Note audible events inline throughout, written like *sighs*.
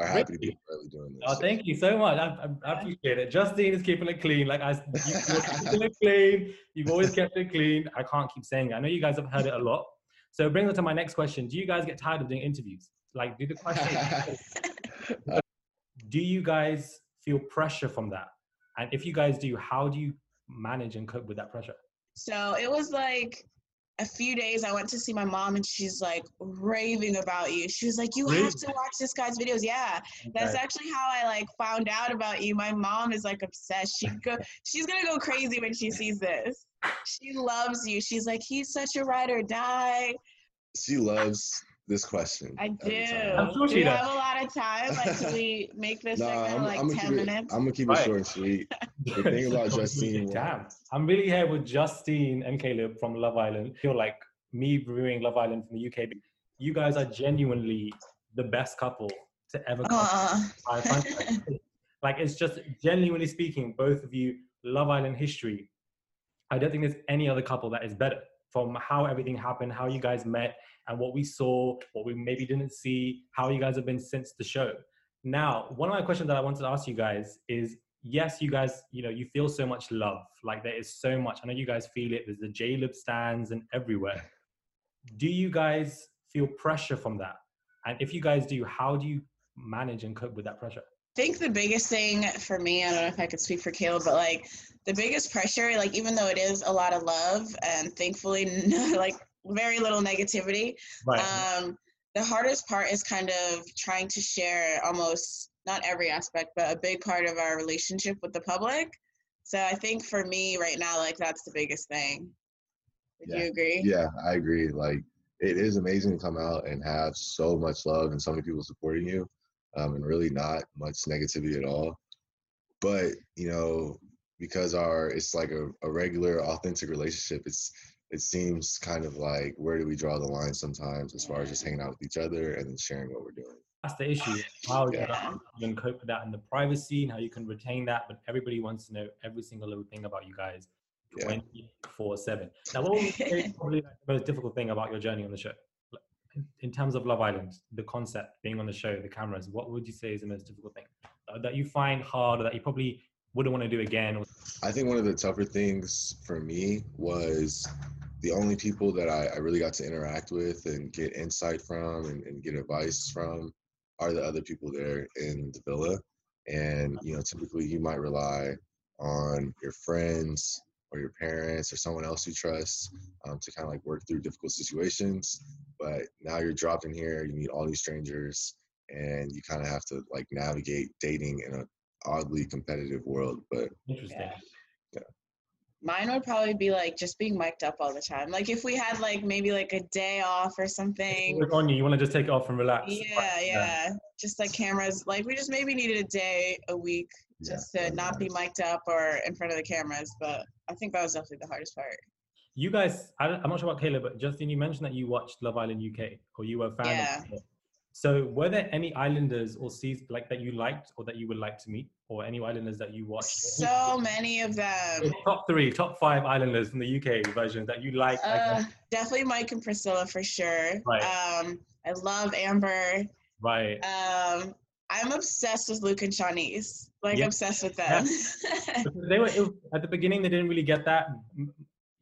are happy to be early doing this. Oh, thank you so much. I, I, I appreciate it. Justine is keeping it clean. Like I, you, you're *laughs* keeping it clean. You've always kept it clean. I can't keep saying it. I know you guys have heard it a lot. So it brings us to my next question. Do you guys get tired of doing interviews? Like, do the question. *laughs* do you guys feel pressure from that? And if you guys do, how do you manage and cope with that pressure? So it was like a few days I went to see my mom and she's like raving about you. She was like, You Really? have to watch this guy's videos. Yeah. That's actually how I like found out about you. My mom is like obsessed. She go she's gonna go crazy when she sees this. She loves you. She's like, he's such a ride or die. She loves this question. I do. I'm sure Do she we does. have a lot of time? Like, can we *laughs* make this Nah, segment I'm, like I'm gonna 10 keep it. I'm gonna keep it Right. short and sweet. The thing *laughs* about Justine, Damn. I'm really here with Justine and Caleb from Love Island. I feel like me reviewing Love Island from the UK. You guys are genuinely the best couple to ever come. Uh, *laughs* like it's just genuinely speaking, both of you, Love Island history. I don't think there's any other couple that is better from how everything happened, how you guys met, and what we saw, what we maybe didn't see, how you guys have been since the show. Now, one of my questions that I wanted to ask you guys is yes, you guys, you know, you feel so much love. Like there is so much. I know you guys feel it. There's the J-Lib stands and everywhere. Do you guys feel pressure from that? And if you guys do, how do you manage and cope with that pressure? I think the biggest thing for me, I don't know if I could speak for Caleb, but like the biggest pressure, like even though it is a lot of love and thankfully *laughs* like very little negativity, Right. um, the hardest part is kind of trying to share almost not every aspect, but a big part of our relationship with the public. So I think for me right now, like that's the biggest thing. Would Yeah. you agree? Yeah, I agree. Like it is amazing to come out and have so much love and so many people supporting you, um, and really not much negativity at all. But you know, because our it's like a, a regular, authentic relationship, it's it seems kind of like where do we draw the line sometimes as far as just hanging out with each other and then sharing what we're doing. That's the issue. *sighs* How you can cope with that in the privacy and how you can retain that, but everybody wants to know every single little thing about you guys Yeah. 24 7. Now, what would you say is *laughs* probably like the most difficult thing about your journey on the show? In terms of Love Island, the concept, being on the show, the cameras, what would you say is the most difficult thing uh, that you find hard or that you probably wouldn't want to do again? I think one of the tougher things for me was the only people that I, I really got to interact with and get insight from and, and get advice from are the other people there in the villa. And, you know, typically you might rely on your friends or your parents or someone else you trust um, to kind of like work through difficult situations. But now you're dropped in here, you meet all these strangers, and you kind of have to like navigate dating in a oddly competitive world. But interesting. Yeah. Mine would probably be like just being mic'd up all the time. Like if we had like maybe like a day off or something. Look on you, you want to just take it off and relax. Yeah, yeah. Just like cameras. Like we just maybe needed a day a week yeah, just to that'd be not be mic'd up or in front of the cameras. But I think that was definitely the hardest part. You guys, I, I'm not sure about Caleb, but Justin, you mentioned that you watched Love Island UK or you were a fan Yeah. of it. So were there any islanders or seas like that you liked or that you would like to meet or any islanders that you watched? So many of them. *laughs* top three, top five islanders from the UK version that you like. Uh, guess. definitely Mike and Priscilla for sure. Right. Um, I love Amber. right. Um, I'm obsessed with Luke and Siannise. Like Yeah. obsessed with them. Because *laughs* they were was- at the beginning, they didn't really get that.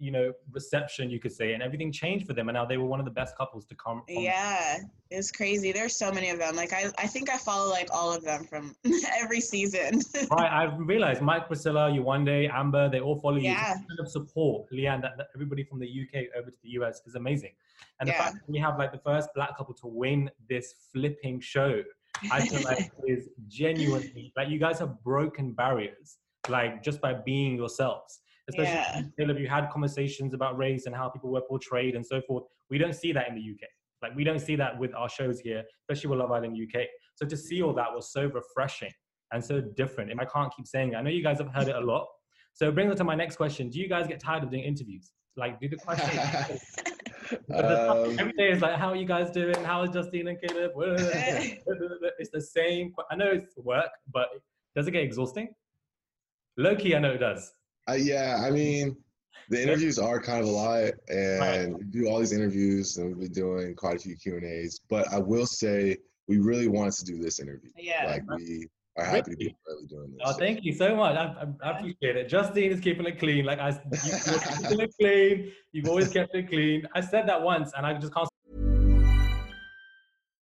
You know reception you could say and everything changed for them and now they were one of the best couples to come Yeah, it's crazy. There's so many of them. Like I, I think I follow like all of them from *laughs* every season. *laughs* right i realized mike priscilla Yewande amber they all follow you Yeah. This kind of support leanne that, that everybody from the uk over to the us is amazing and the Yeah. fact that we have like the first black couple to win this flipping show i feel like *laughs* is genuinely like you guys have broken barriers like just by being yourselves especially Yeah. Caleb, you had conversations about race and how people were portrayed and so forth we don't see that in the uk like we don't see that with our shows here especially with love island uk so to see all that was so refreshing and so different. And I can't keep saying it. I know you guys have heard it a lot. So it brings us to my next question. Do you guys get tired of doing interviews? Like, do the question *laughs* Um, every day is like, how are you guys doing? How is Justine and Caleb? *laughs* it's the same. I know it's work, but does it get exhausting? Low key, I know it does. Uh, yeah, I mean, the interviews are kind of a lot, and we do all these interviews, and we've been doing quite a few Q and A's. But I will say, we really wanted to do this interview. Yeah. like we are happy to be Really? doing this. Oh, thank you so much. I, I, I appreciate it. Justine is keeping it clean. Like I, you, you're keeping it clean. You've always kept it clean. I said that once, and I just can't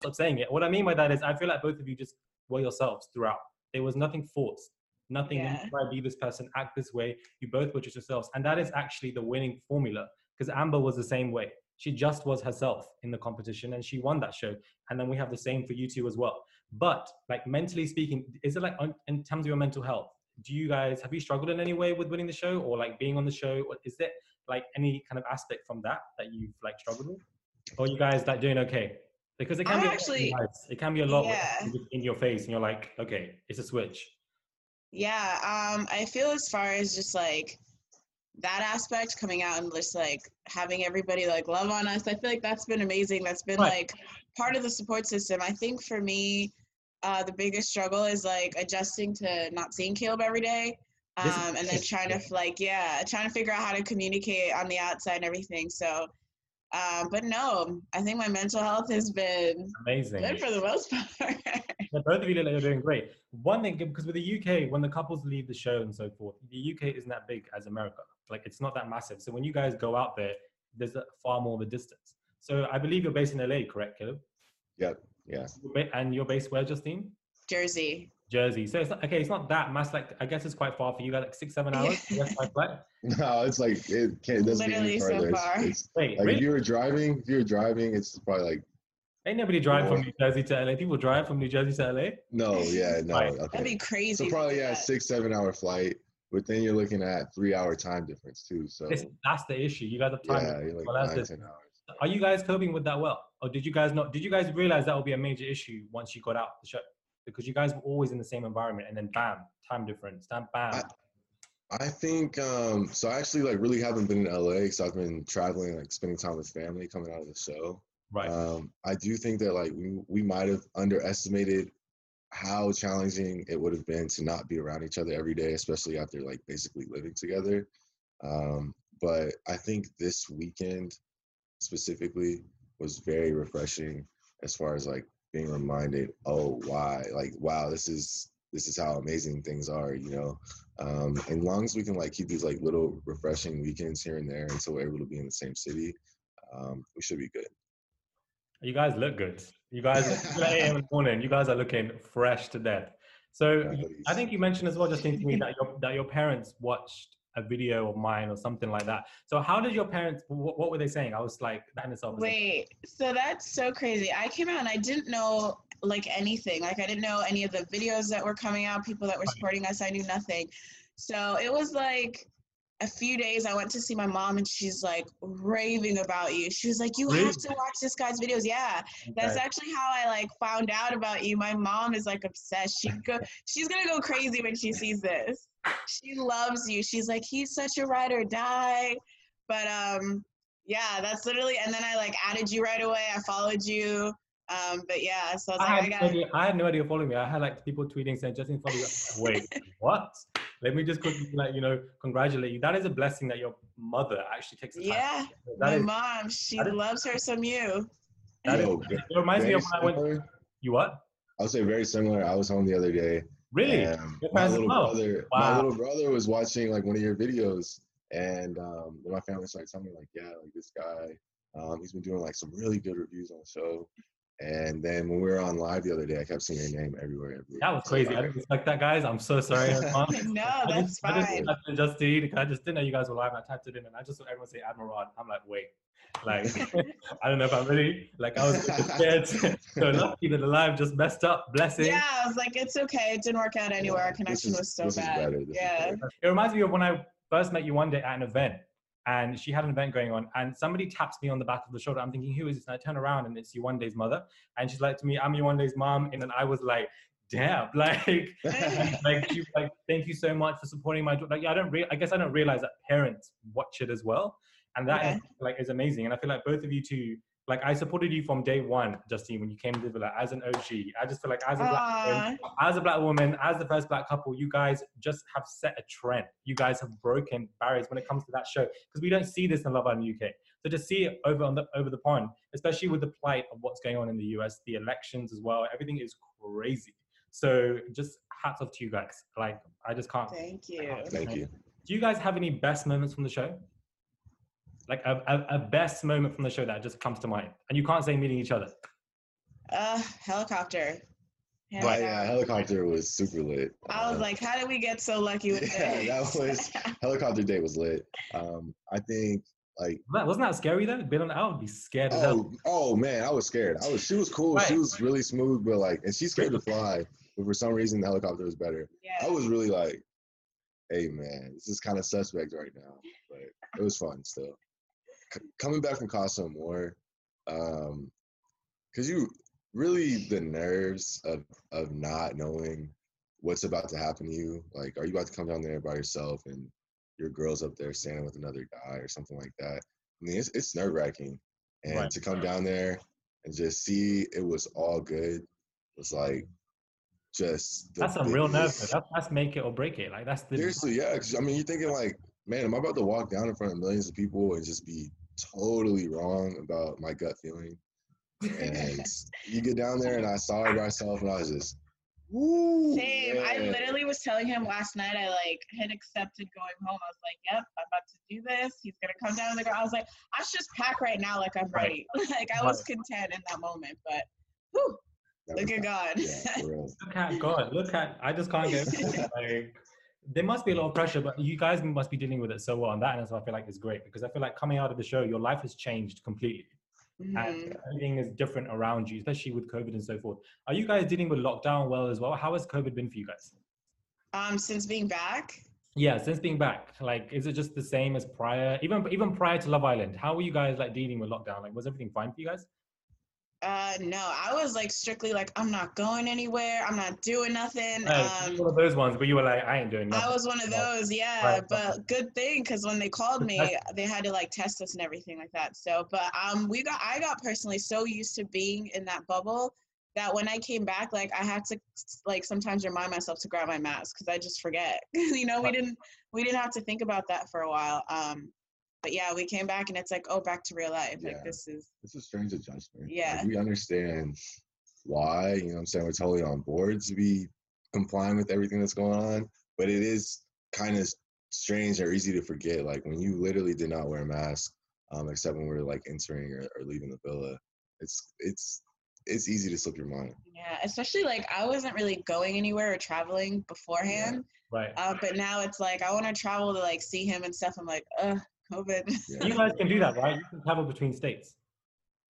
Stop saying it. What I mean by that is I feel like both of you just were yourselves throughout. There was nothing forced. Nothing Yeah. try to be this person, act this way. You both were just yourselves. And that is actually the winning formula. Because Amber was the same way. She just was herself in the competition and she won that show. And then we have the same for you two as well. But like mentally speaking, is it like on, in terms of your mental health? Do you guys have you struggled in any way with winning the show or like being on the show? Or is there like any kind of aspect from that that you've like struggled with? Or you guys like doing okay? Because it can I be actually- it can be a lot Yeah. in your face and you're like, okay, it's a switch. Yeah, um, I feel as far as just like that aspect coming out and just like having everybody like love on us, I feel like that's been amazing. That's been Right. like part of the support system. I think for me, uh, the biggest struggle is like adjusting to not seeing Caleb every day. Um, and then trying to like, yeah, trying to figure out how to communicate on the outside and everything. So, um, but no, I think my mental health has been Amazing. good for the most part. *laughs* Yeah, both of you look like you're doing great. One thing, because with the UK, when the couples leave the show and so forth, the UK isn't that big as America. Like it's not that massive. So when you guys go out there, there's a far more of a distance. So I believe you're based in LA, correct, Caleb? Yep. Yeah. You're And you're based where, Justine? Jersey. Jersey. So it's not, okay. It's not that much. Like I guess it's quite far for you guys, like six, seven hours. Yes, by flight. No, it's like it can't. It doesn't get any Literally so further. It's- far. It's, Wait, like if you were driving, if you were driving, it's probably like Ain't nobody drive from New Jersey to LA. People drive from New Jersey to LA. no, yeah, no. Right. That'd be crazy. So probably do yeah, six, seven hour flight, but then you're looking at three hour time difference too. So This, that's the issue. You guys have time. yeah, you're like well, nine, ten hours. Are you guys coping with that well, or did you guys not? Did you guys realize that would be a major issue once you got out the show? Because you guys were always in the same environment, and then bam, time difference, bam, bam. I think um so I actually like really haven't been in LA because I've been traveling, like spending time with family coming out of the show. right. Um, I do think that like we we might have underestimated how challenging it would have been to not be around each other every day, especially after like basically living together. Um, but I think this weekend specifically was very refreshing as far as like being reminded, oh, why, like, wow, this is this is how amazing things are, you know. Um, and long as we can like keep these like little refreshing weekends here and there until we're able to be in the same city, um, we should be good. You guys look good. You guys, *laughs* 8 a.m. in the morning, you guys are looking fresh to death. So I think you mentioned as well, Justine, to me that your that your parents watched a video of mine or something like that. So how did your parents? What, what were they saying? I was like, that in itself. Wait, so that's so crazy. I came out and I didn't know like anything. Like I didn't know any of the videos that were coming out, people that were supporting us. I knew nothing. So it was like a few days I went to see my mom and she's like raving about you. She was like, You have to watch this guy's videos. Yeah. That's Okay. actually how I like found out about you. My mom is like obsessed. She go she's gonna go crazy when she sees this. She loves you. She's like, he's such a ride or die. But um yeah, that's literally and then I like added you right away. I followed you. Um, but yeah, so I was I like, I had, got no idea, I had no idea following me. I had like people tweeting saying Justin follow you. Wait, *laughs* what? Let me just quickly like you know congratulate you. That is a blessing that your mother actually takes the time. yeah, That my is- mom, she that is- loves her some you. that is- Yo, it reminds me of when I went. You what? I would say very similar. I was home the other day. Really? Your my little brother, Wow. my little brother was watching like one of your videos, and um, my family started telling me like, yeah, like this guy, um, he's been doing like some really good reviews on the show. And then when we were on live the other day, I kept seeing your name everywhere. everywhere. That was So, crazy. I didn't expect that, guys. I'm so sorry. *laughs* Mom. *laughs* no, I that's just, I just fine. typed in Justine. I just didn't know you guys were live. I typed it in and I just saw everyone say Admiral. I'm like, wait. Like, *laughs* I don't know if I'm ready. Like, I was scared. so lucky that the live just messed up. Blessing. Yeah, I was like, it's okay. It didn't work out anywhere. Our connection is- was so this is bad. better, this is yeah. better. It reminds me of when I first met Yewande at an event, and she had an event going on, and somebody taps me on the back of the shoulder. I'm thinking, who is this? And I turn around, and it's Yewande's mother, and she's like to me, I'm Yewande's mom, and then I was like, damn, *laughs* like, *laughs* like, she, like, thank you so much for supporting my daughter. Like, I don't, re- I guess I don't realize that parents watch it as well, and that is, Okay. like is amazing. And I feel like both of you two. Like I supported you from day one, Justine, when you came to Villa as an OG. I just feel like as a black woman, as a black woman, as the first black couple, you guys just have set a trend. You guys have broken barriers when it comes to that show because we don't see this in Love Island UK. So to see it over on the over the pond, especially with the plight of what's going on in the US, the elections as well, everything is crazy. So just hats off to you guys. Like I just can't. Thank you. Thank you. Do you guys have any best moments from the show? Like a, a, a best moment from the show that just comes to mind, and you can't say meeting each other. Uh, helicopter. Hands Right, down. yeah, helicopter was super lit. I was Uh, like, how did we get so lucky with *laughs* Yeah, this? that was *laughs* helicopter day was lit. Um, I think like Wasn't that- Wasn't that scary though? Being on the, I would be scared. oh oh man, I was scared. I was she was cool. She was really smooth, but like and she's scared to fly. But for some reason the helicopter was better. yeah. I was really like, hey man, this is kind of suspect right now, but it was fun still. C- coming back from Casa Amor, um, cause you really the nerves of of not knowing what's about to happen to you. Like, are you about to come down there by yourself and your girl's up there standing with another guy or something like that? I mean, it's it's nerve wracking, and Right. to come down there and just see it was all good was like just That's some real nerve. That's, that's make it or break it. Like that's the Seriously, yeah. I mean, you're thinking like, man, am I about to walk down in front of millions of people and just be totally wrong about my gut feeling? And *laughs* you get down there, and I saw her by herself, and I was just, woo. Same. I literally was telling him last night. I like had accepted going home. I was like, "Yep, I'm about to do this. He's gonna come down the girl." I was like, "I should just pack right now, like I'm Right. ready." *laughs* like I was content in that moment, but whew, That look at God. Yeah. Look at God. Look at. I just can't get *laughs* like. There must be a lot of pressure, but you guys must be dealing with it so well, and that, and so I feel like it's great because I feel like coming out of the show, your life has changed completely, Mhm. and everything is different around you, especially with COVID and so forth. Are you guys dealing with lockdown well as well? How has COVID been for you guys? Um, since being back, Yeah, since being back, like, is it just the same as prior? Even even prior to Love Island, how were you guys like dealing with lockdown? Like, was everything fine for you guys? Uh, no, I was like strictly like, I'm not going anywhere. I'm not doing nothing. Hey, Um, one of those ones, but you were like, I ain't doing nothing. I was one of those, yeah. Right. But good thing because when they called me, they had to like test us and everything like that. So, but um, we got I got personally so used to being in that bubble that when I came back, like I had to like sometimes remind myself to grab my mask because I just forget. *laughs* you know, we didn't we didn't have to think about that for a while. Um, but yeah, we came back and it's like, oh, back to real life. Yeah. Like this is It's a strange adjustment. Like, Yeah. we understand why, you know what I'm saying? We're totally on board to be complying with everything that's going on. But it is kind of strange or easy to forget. Like when you literally did not wear a mask, um, except when we are like entering or, or leaving the villa. It's it's it's easy to slip your mind. yeah, especially like I wasn't really going anywhere or traveling beforehand. Right. Uh, but now it's like I want to travel to like see him and stuff. I'm like, ugh, COVID. Yeah. You guys can do that, right? You can travel between states.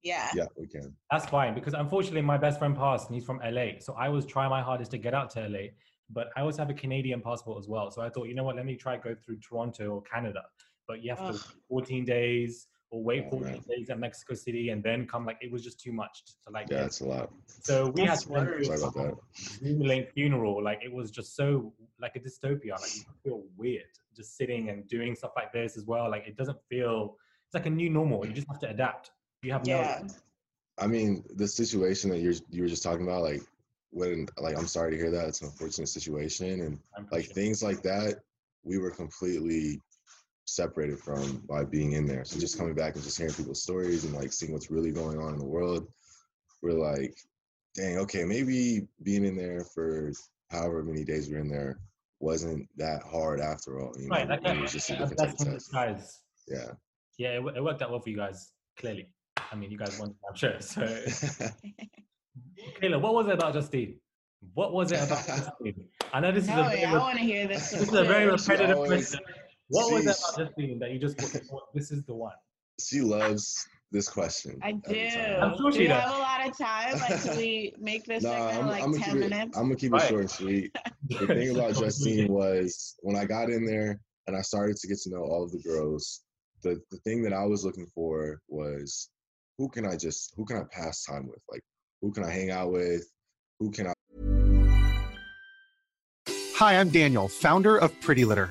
yeah. Yeah, we can. That's fine because unfortunately my best friend passed and he's from LA. So I was trying my hardest to get out to LA, but I also have a Canadian passport as well. So I thought, you know what, let me try go through Toronto or Canada. But you have to Ugh. wait 14 days or wait Oh, 14 man. days at Mexico City and then come like it was just too much to like Yeah, it's a lot. So we had That's to then worse. Sorry about that. Link funeral. Like it was just so like a dystopia. Like you feel weird just sitting and doing stuff like this as well. Like it doesn't feel it's like a new normal. You just have to adapt. You have Yeah. no I mean, the situation that you're you were just talking about, like when like I'm sorry to hear that. It's an unfortunate situation and like things like that we were completely separated from by being in there so just coming back and just hearing people's stories and like seeing what's really going on in the world we're like dang okay maybe being in there for however many days we're in there wasn't that hard after all you know Right, that it was just a a different type of blessing in test disguise. yeah Yeah, it, it worked out well for you guys. Clearly, I mean, you guys won, I'm sure. So, *laughs* Kayla, what was it about Justine? What was it about *laughs* Justine? I know this is a very, yeah, I want to hear this. this is a very repetitive question. What was it she's- about Justine that you just thought, this is the one? she loves this question I do. I'm sure do she we does. have a lot of time? Like, can we *laughs* make this No, segment I'm, like I'm gonna 10 keep it. I'm gonna keep Right. it short and sweet. *laughs* The thing about Justine was when I got in there and I started to get to know all of the girls, the the thing that I was looking for was who can I just who can I pass time with? Like who can I hang out with? Who can I Hi, I'm Daniel, founder of Pretty Litter.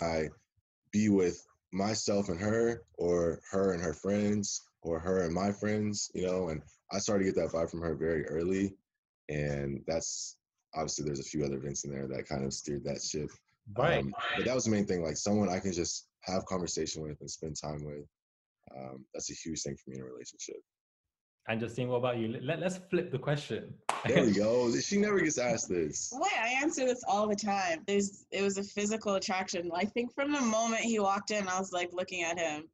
I be with myself and her or her and her friends or her and my friends, you know, and I started to get that vibe from her very early. And that's obviously there's a few other events in there that kind of steered that ship. Right. Um, but that was the main thing, like someone I can just have conversation with and spend time with. Um, that's a huge thing for me in a relationship. And Justine, what about you? Let, let's flip the question. There we go. *laughs* She never gets asked this. Wait, I answer this all the time. There's it was a physical attraction. I think from the moment he walked in, I was like looking at him.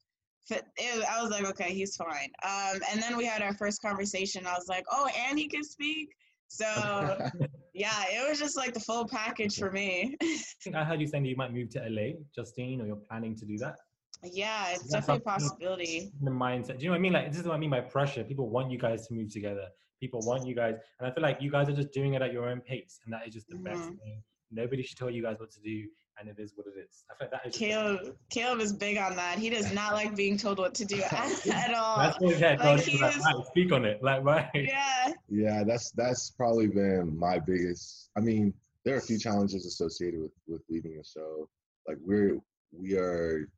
It- I was like, okay, he's fine. Um, and then we had our first conversation. I was like, oh, and he can speak. So *laughs* yeah, it was just like the full package for me. *laughs* I think I heard you saying that you might move to LA, Justine, or you're planning to do that. Yeah, it's That's definitely a possibility. The mindset. Do you know what I mean? Like this is what I mean by pressure. People want you guys to move together. People want you guys, and I feel like you guys are just doing it at your own pace, and that is just the best Mhm. thing. Nobody should tell you guys what to do, and it is what it is. I feel like that is Caleb, Caleb is big on that. He does *laughs* not like being told what to do *laughs* at, at all. That's what his head Like, goes. he Like, is- right, speak on it. Like right. yeah. Yeah, that's that's probably been my biggest. I mean, there are a few challenges associated with with leading the show. Like we're we are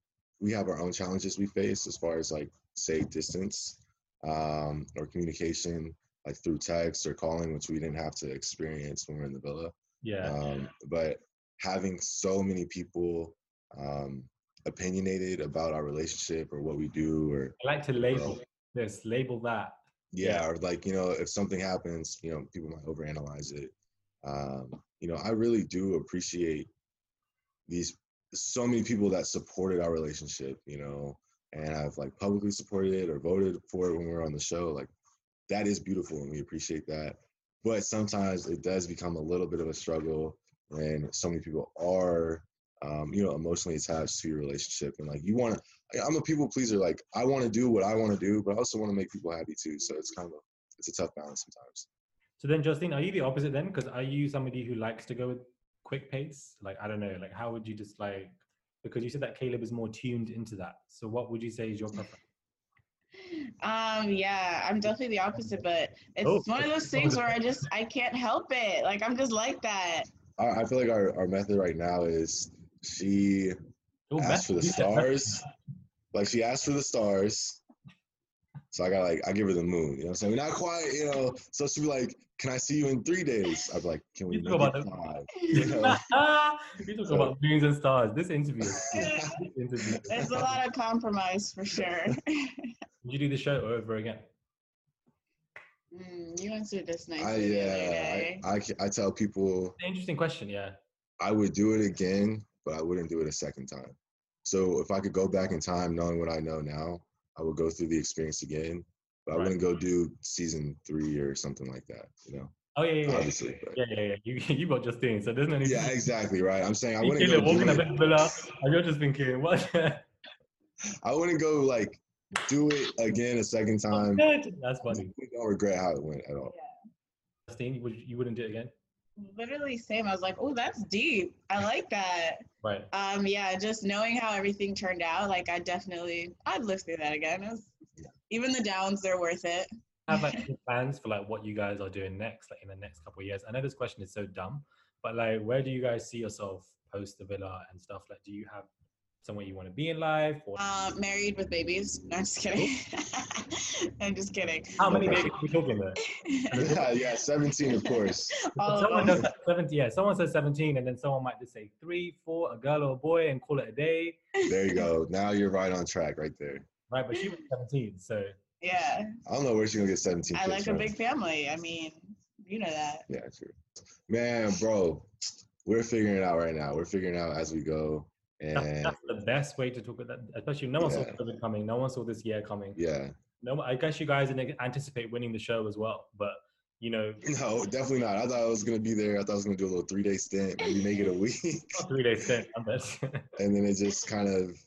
we have our own challenges we face as far as like say distance um, or communication, like through text or calling, which we didn't have to experience when we are in the villa. Yeah. Um, but having so many people um, opinionated about our relationship or what we do or I like to label this, label that. yeah, or like you know, if something happens, you know, people might overanalyze it. Um, you know, I really do appreciate these so many people that supported our relationship. You know, and have like publicly supported it or voted for it when we were on the show. Like that is beautiful, and we appreciate that. But sometimes it does become a little bit of a struggle when so many people are, um, you know, emotionally attached to your relationship, and like you want to I'm a people pleaser. Like I want to do what I want to do, but I also want to make people happy too. So it's kind of it's a tough balance sometimes. So then, Justine, are you the opposite then? Because are you somebody who likes to go with quick pace? Like I don't know, like how would you just like? Because you said that Caleb is more tuned into that. So what would you say is your preference? *laughs* Um, yeah, I'm definitely the opposite, but it's Oh. one of those *laughs* things where I just I can't help it. Like I'm just like that. I, I feel like our, our method right now is she Oh, asked for the stars. like she asked for the stars. So I got like I give her the moon. You know what I'm saying? We're not quite, you know. So she'd be like, Can I see you in three days? I'd be like, Can we You make *laughs* talk about five? You know? we talk about moons and stars. This interview *laughs* this interview. There's a lot of compromise for sure. *laughs* Would you do the show over again? Mm, you answered this I nicely. yeah. I, I I tell people Interesting question. Yeah. I would do it again, but I wouldn't do it a second time. So if I could go back in time, knowing what I know now, I would go through the experience again. But I wouldn't go do season three or something like that. You know, Oh yeah, yeah, yeah. obviously. But Yeah, yeah, yeah. You *laughs* you got Justine, so there's no need. yeah, to exactly right. I'm saying I wouldn't Caleb go. walking Do a it, bit villa, and you're just thinking, what? *laughs* I wouldn't go like do it again a second *laughs* time. That's funny. We don't regret how it went at all. Justine, you, would, you wouldn't do it again? Literally same. I was like, oh, that's deep. I like that. Right. Um, yeah, just knowing how everything turned out, like I definitely I'd live through that again. Was, even the downs, they're worth it. Have like plans for like what you guys are doing next, like in the next couple of years? I know this question is so dumb, but like, where do you guys see yourself post the villa and stuff? Like, do you have somewhere you want to be in life, or Uh, married with babies. No, I'm just kidding. *laughs* I'm just kidding. how many babies are we talking there? *laughs* yeah, yeah, 17 of course. All of someone them. does 17, yeah, someone says 17, and then someone might just say three, four, a girl or a boy, and call it a day, There you go. Now you're right on track right there. right? But she was 17, so Yeah, I don't know where she's gonna get 17 I kids like a from. big family. I mean, you know that. Yeah, true. Man, bro, we're figuring it out right now. We're figuring it out as we go. That's, And that's the best way to talk about that. Especially, no one saw Yeah. COVID coming, no one saw this year coming. yeah, No, I guess you guys didn't anticipate winning the show as well, but you know, *laughs* no, definitely not. I thought I was gonna be there. I thought I was gonna do a little three day stint, maybe make it a *laughs* week, not three day stint. I bet. *laughs* and then it just kind of,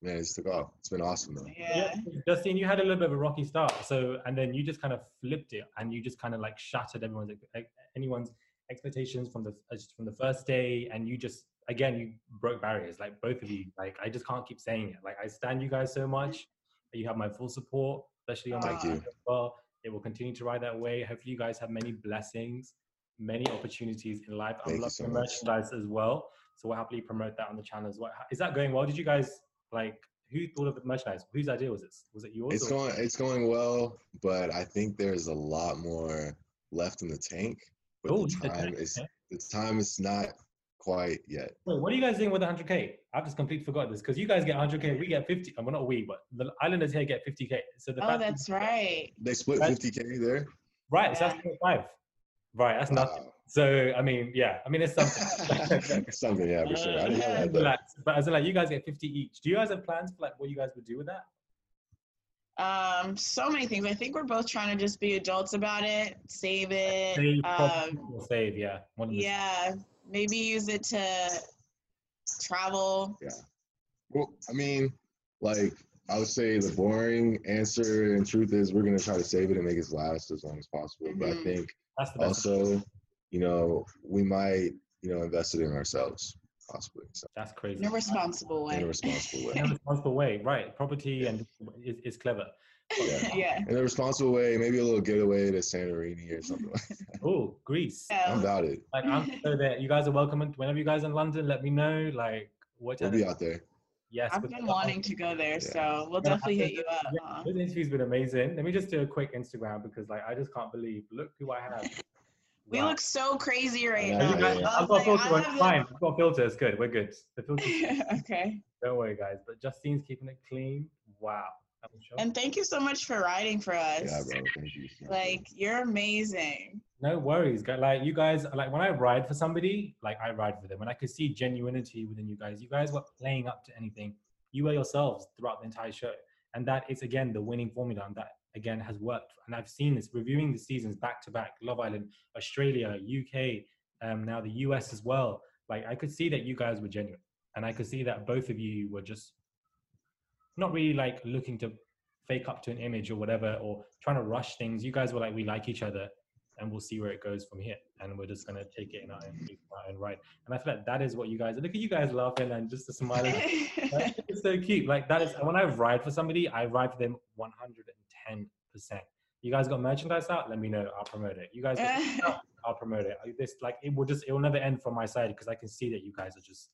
man, it just took off. It's been awesome though. Yeah. Justine, you had a little bit of a rocky start, so and then you just kind of flipped it, and you just kind of like shattered everyone's ex- anyone's expectations from the uh, from the first day, and you just again you broke barriers, like both of you. Like I just can't keep saying it. Like I stand you guys so much. You have my full support, especially on my Thank you. channel well. It will continue to ride that way. Hopefully, you guys have many blessings, many opportunities in life. Thank I'm loving so the much. merchandise as well, so we'll happily promote that on the channel as well. Is that going well? Did you guys like? Who thought of the merchandise? Whose idea was this? Was it yours? It's or- going, it's going well, but I think there's a lot more left in the tank. But Oh, the time is, okay. the time is not quite yet. Wait, what are you guys doing with the 100k? I've just completely forgot this because you guys get 100k, we get 50. And we're not we, but the Islanders here get 50k. So the Oh, fact- that's right. They split 50k there. right. So that's 25. Right, that's nothing. Wow. So I mean, yeah, I mean it's something. *laughs* Something, yeah, for sure. I didn't know that. relax. But as in, like you guys get 50 each. Do you guys have plans for like what you guys would do with that? Um, so many things. I think we're both trying to just be adults about it, save it. Save, Um, save, yeah. One of the- yeah, maybe use it to travel. Yeah. Well, I mean, like I would say the boring answer and truth is we're gonna try to save it and make it last as long as possible. But I Mhm. think That's the best. also, you know, we might, you know, invest it in ourselves. Possibly. So That's crazy. In a responsible way. in a responsible way. In a responsible way, right? Property and is, is clever. Yeah. *laughs* yeah. In a responsible way, maybe a little getaway to Santorini or something like that. *laughs* Oh, Greece. Yeah. I'm about it. Like I'm so there. You guys are welcome. Whenever you guys are in London, let me know. Like what? We'll be out there. Yes. I've been the- wanting to go there, Yeah. so we'll Yeah, definitely hit you the- up. yeah, huh? This interview's been amazing. Let me just do a quick Instagram because like I just can't believe. Look who I have. We Wow. look so crazy right Yeah, now. You guys- yeah. I I've got a like, It's fine. I've got a filter. It's good. We're good. The filter. *laughs* okay. Don't worry, guys. But Justine's keeping it clean. Wow. And thank you so much for writing for us. Yeah, bro. Thank you. Like you're amazing. No worries, guys. Like you guys, like when I ride for somebody, like I ride for them. When I could see genuinity within you guys, you guys were playing up to anything. You were yourselves throughout the entire show, and that is again the winning formula, and that again has worked. And I've seen this reviewing the seasons back to back Love Island, Australia, UK, um, now the US as well. Like I could see that you guys were genuine. And I could see that both of you were just not really like looking to fake up to an image or whatever or trying to rush things. You guys were like, we like each other and we'll see where it goes from here. And we're just gonna take it in our own, our own right. And I feel like that is what you guys look at you guys laughing and just a smile. *laughs* It's so cute. Like that is when I ride for somebody, I ride for them one hundred 10%. You guys got merchandise out? Let me know. I'll promote it. You guys *laughs* out, I'll promote it. This like it will just it will never end from my side because I can see that you guys are just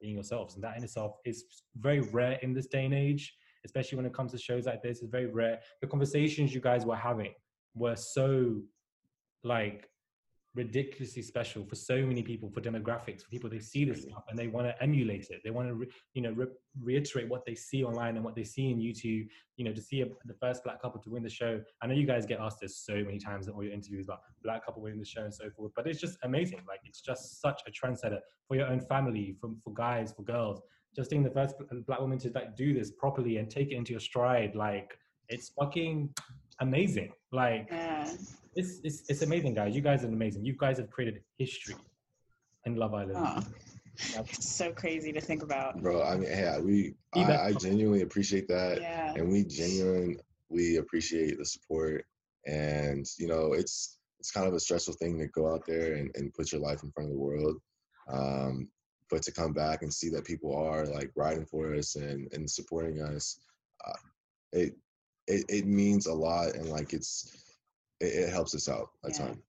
being yourselves. And that in itself is very rare in this day and age, especially when it comes to shows like this. It's very rare. The conversations you guys were having were so like ridiculously special for so many people for demographics for people they see this stuff and they want to emulate it. They want to re, you know re- reiterate what they see online and what they see in youtube you know to see a, the first black couple to win the show. I know you guys get asked this so many times in all your interviews about black couple winning the show and so forth but it's just amazing. Like it's just such a trendsetter for your own family for, for guys for girls. Just being the first black woman to like do this properly and take it into your stride like it's fucking amazing like Yeah. it's, it's it's amazing, guys. You guys are amazing. You guys have created history in Love Island. Oh. It's so crazy to think about. Bro, I mean, yeah, we, I, Even- I genuinely appreciate that. Yeah. and we genuinely appreciate the support and you know it's it's kind of a stressful thing to go out there and, and put your life in front of the world um, but to come back and see that people are like riding for us and, and supporting us uh, it, it it means a lot and like it's it, it helps us out a Yeah. ton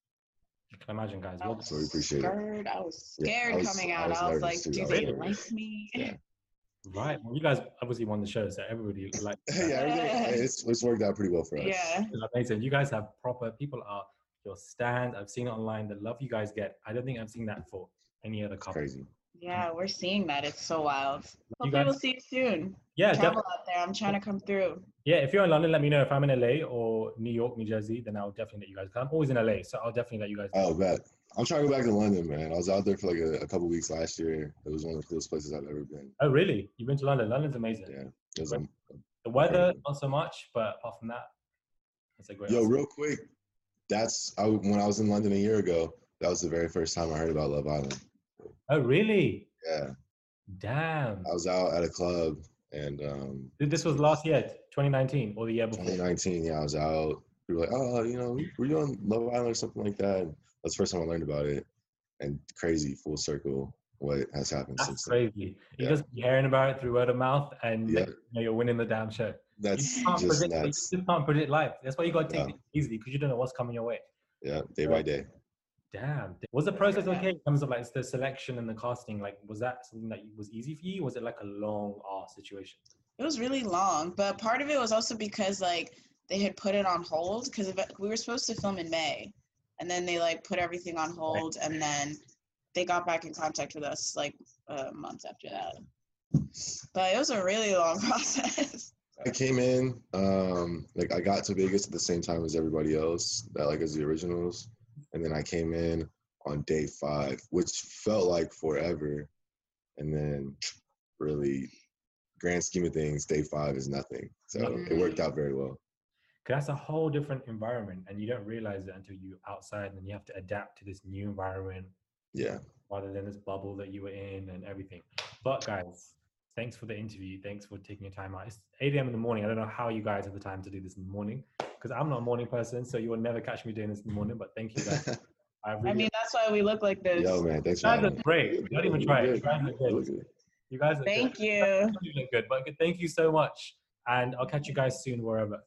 You can imagine, guys. I was So we appreciate it. I was Yeah, I scared was- coming I out. was I was, like, too. do they like me? Yeah. *laughs* right. Well, you guys obviously won the show, so everybody like. *laughs* yeah everything, it's, it's worked out pretty well for us Yeah. It's amazing. You guys have proper people are your stand. I've seen it online. The love you guys get. I don't think I've seen that for any other it's couple. crazy Yeah, we're seeing that. It's so wild. You Hopefully, we'll see you soon. Yeah, Travel definitely. out there. I'm trying to come through. Yeah, if you're in London, let me know. If I'm in LA or New York, New Jersey, then I'll definitely let you guys. Come. I'm always in LA, so I'll definitely let you guys. oh bet i'm trying to go back to london man i was out there for like a, a couple weeks last year it was one of the coolest places i've ever been Oh, really? You've been to London? London's amazing. yeah it was, um, The weather, Incredible. not so much, but apart from that, it's a great. Yo, aspect. real quick, that's I, when I was in London a year ago. That was the very first time I heard about Love Island. Oh, really? Yeah, Damn. I was out at a club and um, Th- This was last year, 2019, or the year before. 2019. Yeah, I was out. People were like, oh, you know, were you on Love Island or something like that? And that's the first time I learned about it. And crazy, full circle, what has happened That's since then. crazy. You just be hearing about it through word of mouth, and Yeah. you know, you're winning the damn show. That's you just predict. You nuts. just can't predict life. That's why you got to take Yeah. it easy because you don't know what's coming your way. Yeah, day by day. Damn. Was the process okay in terms of like the selection and the casting? Like, was that something that was easy for you? Was it like a long ass situation? It was really long, but part of it was also because like they had put it on hold because we were supposed to film in May, and then they like put everything on hold, and then they got back in contact with us like a month after that. But it was a really long *laughs* process. I came in, um, like I got to Vegas at the same time as everybody else, that like as the originals, and then I came in on day five, which felt like forever, and then really, grand scheme of things, day five is nothing. So it worked mm. out very well. 'Cause that's a whole different environment, and you don't realize it until you're outside, and you have to adapt to this new environment Yeah, rather than this bubble that you were in and everything. But guys, thanks for the interview. Thanks for taking your time out. It's 8 a.m. in the morning. I don't know how you guys have the time to do this in the morning because I'm not a morning person, so you will never catch me doing this in the morning. But thank you guys. *laughs* I, I mean, that's why we look like this. Yo, man, thanks you for guys having look me. great. Don't even try it. You guys look Look good. good. You guys look Thank good. you. You look good. But thank you so much. And I'll catch you guys soon wherever. All right.